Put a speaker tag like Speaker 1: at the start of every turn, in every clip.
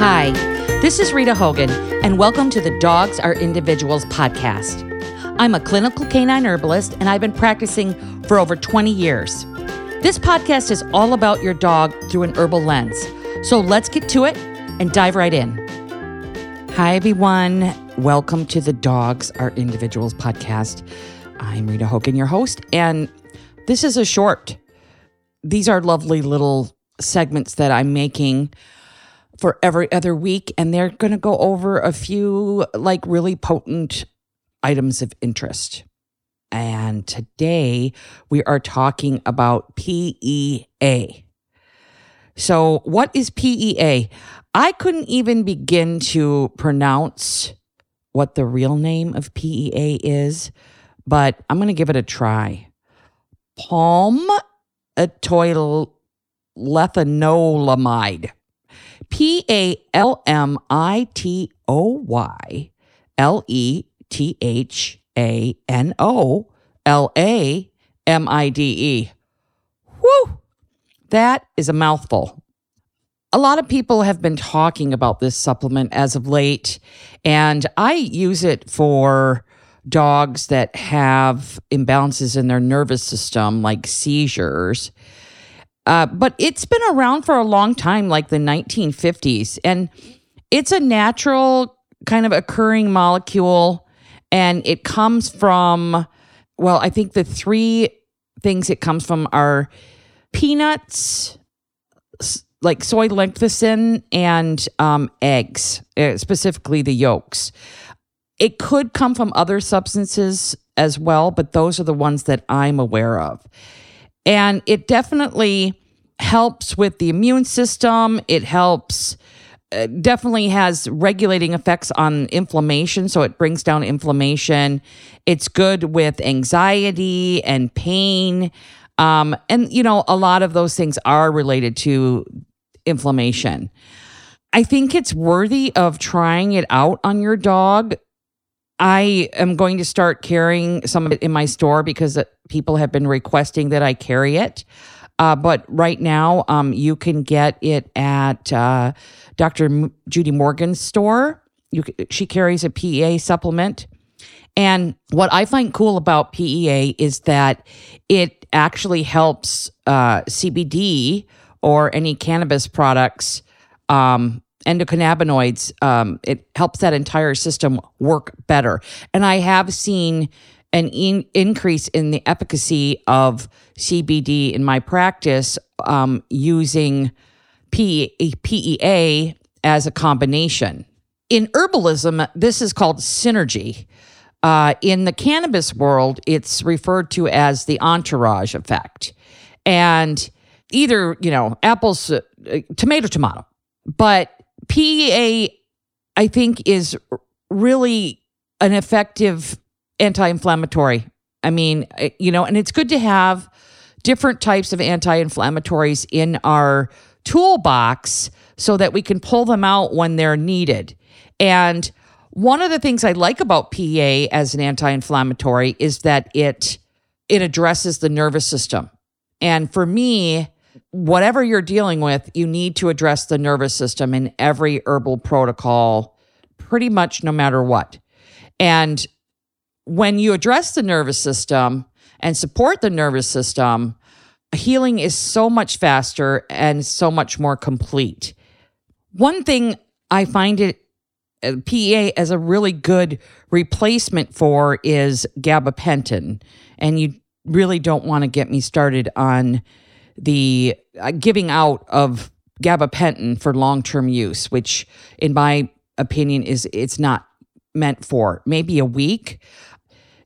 Speaker 1: Hi, this is Rita Hogan, and welcome to the Dogs Are Individuals podcast. I'm a clinical canine herbalist, and I've been practicing for over 20 years. This podcast is all about your dog through an herbal lens. So let's get to it and dive right in. Hi, everyone. Welcome to the Dogs Are Individuals podcast. I'm Rita Hogan, your host, and this is a short. These are lovely little segments that I'm making for every other week, and they're going to go over a few like really potent items of interest. And today we are talking about PEA. So, what is PEA? I couldn't even begin to pronounce what the real name of PEA is, but I'm going to give it a try. Palm uh, etoylethanolamide. P A L M I T O Y L E T H A N O L A M I D E. Whew, that is a mouthful. A lot of people have been talking about this supplement as of late, and I use it for dogs that have imbalances in their nervous system, like seizures. Uh, but it's been around for a long time, like the 1950s. And it's a natural kind of occurring molecule. And it comes from, well, I think the three things it comes from are peanuts, like soy lecithin, and um, eggs, uh, specifically the yolks. It could come from other substances as well, but those are the ones that I'm aware of. And it definitely helps with the immune system. It helps, uh, definitely has regulating effects on inflammation. So it brings down inflammation. It's good with anxiety and pain. Um, and, you know, a lot of those things are related to inflammation. I think it's worthy of trying it out on your dog I am going to start carrying some of it in my store because people have been requesting that I carry it. Uh, but right now, um, you can get it at uh, Dr. M- Judy Morgan's store. She carries a PEA supplement. And what I find cool about PEA is that it actually helps uh, CBD or any cannabis products um, endocannabinoids, um, it helps that entire system work better. And I have seen an in- increase in the efficacy of CBD in my practice um, using P- PEA as a combination. In herbalism, this is called synergy. Uh, in the cannabis world, it's referred to as the entourage effect. And either, you know, apples, uh, tomato, tomato. But PEA, I think, is really an effective anti inflammatory. I mean, you know, and it's good to have different types of anti inflammatories in our toolbox so that we can pull them out when they're needed. And one of the things I like about PEA as an anti inflammatory is that it it addresses the nervous system. And for me, whatever you're dealing with, you need to address the nervous system in every herbal protocol, pretty much no matter what. And when you address the nervous system and support the nervous system, healing is so much faster and so much more complete. One thing I find it uh, PEA as a really good replacement for is gabapentin. And you really don't want to get me started on the uh, giving out of gabapentin for long-term use, which in my opinion is it's not meant for. Maybe a week.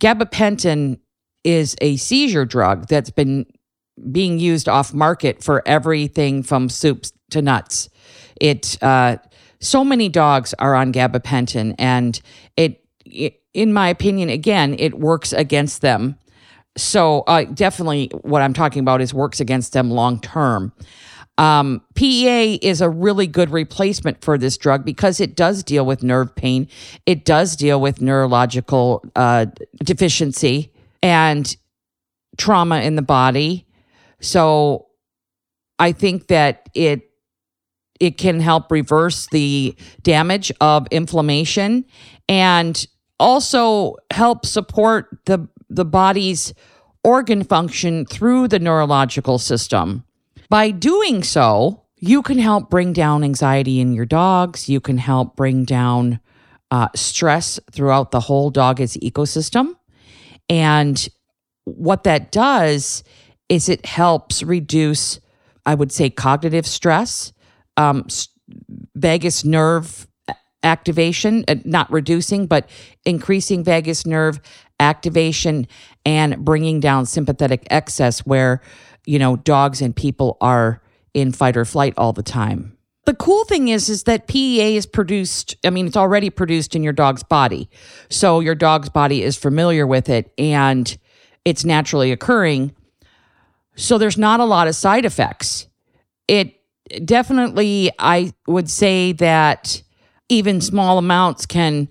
Speaker 1: Gabapentin is a seizure drug that's been being used off market for everything from soups to nuts. It uh, so many dogs are on gabapentin, and it, it, in my opinion, again, it works against them so uh, definitely what I'm talking about is works against them long term. Um, PEA is a really good replacement for this drug because it does deal with nerve pain. It does deal with neurological uh, deficiency and trauma in the body. So I think that it it can help reverse the damage of inflammation and also help support the the body's organ function through the neurological system. By doing so, you can help bring down anxiety in your dogs. You can help bring down uh, stress throughout the whole dog's ecosystem. And what that does is it helps reduce, I would say, cognitive stress, um, vagus nerve activation, uh, not reducing, but increasing vagus nerve activation and bringing down sympathetic excess where, you know, dogs and people are in fight or flight all the time. The cool thing is is that PEA is produced, I mean it's already produced in your dog's body. So your dog's body is familiar with it and it's naturally occurring. So there's not a lot of side effects. It definitely I would say that even small amounts can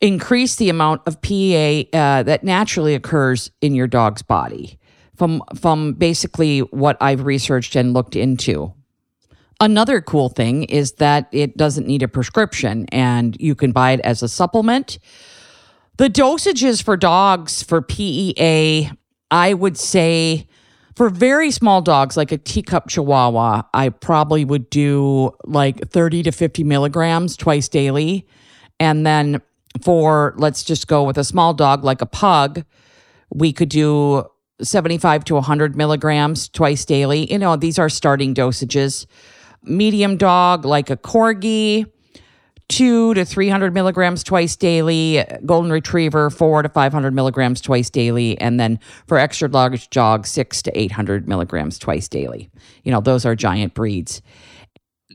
Speaker 1: increase the amount of PEA uh, that naturally occurs in your dog's body from from basically what I've researched and looked into. Another cool thing is that it doesn't need a prescription and you can buy it as a supplement. The dosages for dogs for PEA, I would say for very small dogs like a teacup chihuahua, I probably would do like 30 to 50 milligrams twice daily. And then for, let's just go with a small dog like a pug, we could do 75 to 100 milligrams twice daily. You know, these are starting dosages. Medium dog, like a corgi, two to 300 milligrams twice daily. Golden retriever, four to 500 milligrams twice daily. And then for extra large dog, six to 800 milligrams twice daily. You know, those are giant breeds.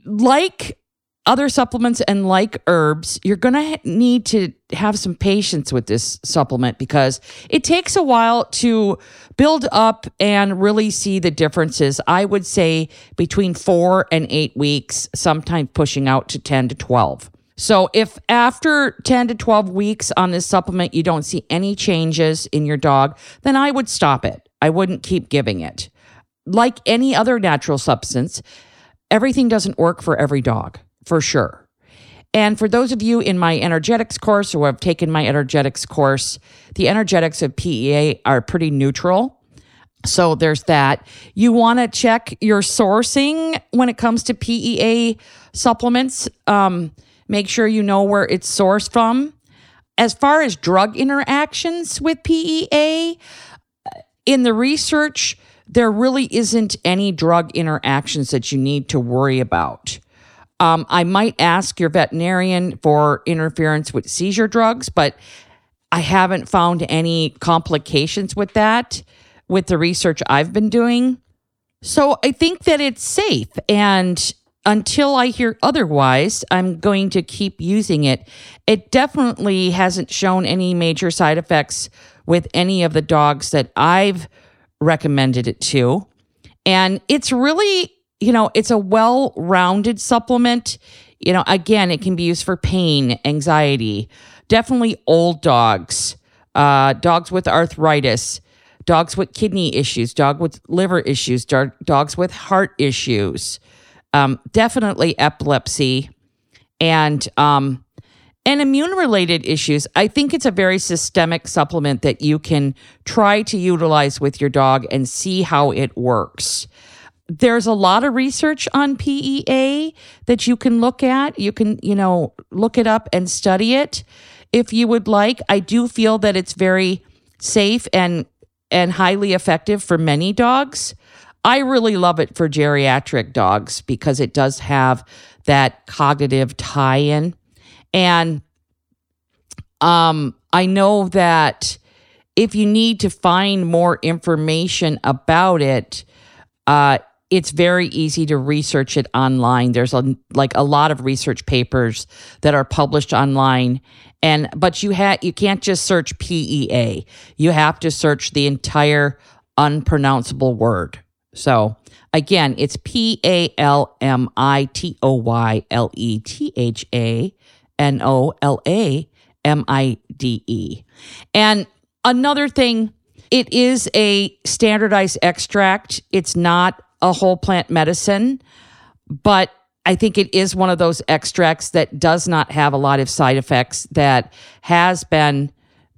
Speaker 1: Like other supplements and like herbs, you're going to need to have some patience with this supplement because it takes a while to build up and really see the differences. I would say between four and eight weeks, sometimes pushing out to 10 to 12. So, if after 10 to 12 weeks on this supplement, you don't see any changes in your dog, then I would stop it. I wouldn't keep giving it. Like any other natural substance, everything doesn't work for every dog for sure. And for those of you in my energetics course or have taken my energetics course, the energetics of PEA are pretty neutral. So there's that. You want to check your sourcing when it comes to PEA supplements. Um, make sure you know where it's sourced from. As far as drug interactions with PEA, in the research, there really isn't any drug interactions that you need to worry about. Um, I might ask your veterinarian for interference with seizure drugs, but I haven't found any complications with that with the research I've been doing. So I think that it's safe. And until I hear otherwise, I'm going to keep using it. It definitely hasn't shown any major side effects with any of the dogs that I've recommended it to. And it's really you know, it's a well rounded supplement. You know, again, it can be used for pain, anxiety, definitely old dogs, uh, dogs with arthritis, dogs with kidney issues, dog with liver issues, dog, dogs with heart issues, um, definitely epilepsy, and um, and immune related issues. I think it's a very systemic supplement that you can try to utilize with your dog and see how it works there's a lot of research on PEA that you can look at. You can, you know, look it up and study it if you would like. I do feel that it's very safe and and highly effective for many dogs. I really love it for geriatric dogs because it does have that cognitive tie-in. And um I know that if you need to find more information about it, uh, it's very easy to research it online. There's a, like a lot of research papers that are published online and but you have you can't just search PEA. You have to search the entire unpronounceable word. So, again, it's P A L M I T O Y L E T H A N O L A M I D E. And another thing, it is a standardized extract. It's not a whole plant medicine, but I think it is one of those extracts that does not have a lot of side effects that has been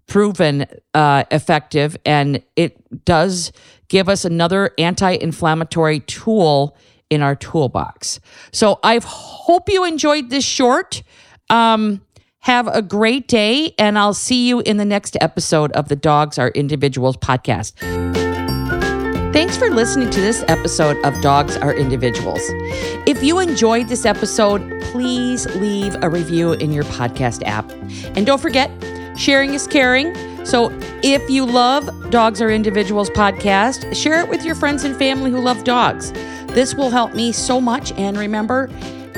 Speaker 1: proven uh, effective and it does give us another anti-inflammatory tool in our toolbox. So I hope you enjoyed this short. Um, have a great day, and I'll see you in the next episode of the Dogs Are Individuals podcast. Thanks for listening to this episode of Dogs Are Individuals. If you enjoyed this episode, please leave a review in your podcast app. And don't forget, sharing is caring. So if you love Dogs Are Individuals podcast, share it with your friends and family who love dogs. This will help me so much. And remember,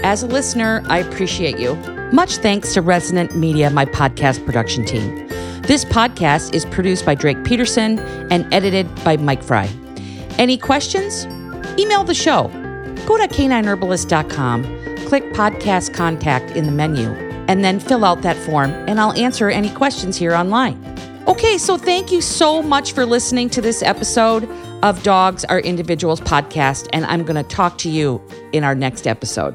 Speaker 1: as a listener, I appreciate you. Much thanks to Resonant Media, my podcast production team. This podcast is produced by Drake Peterson and edited by Mike Fry. Any questions? Email the show. Go to canineherbalist.com, click podcast contact in the menu, and then fill out that form, and I'll answer any questions here online. Okay, so thank you so much for listening to this episode of Dogs Are Individuals podcast, and I'm going to talk to you in our next episode.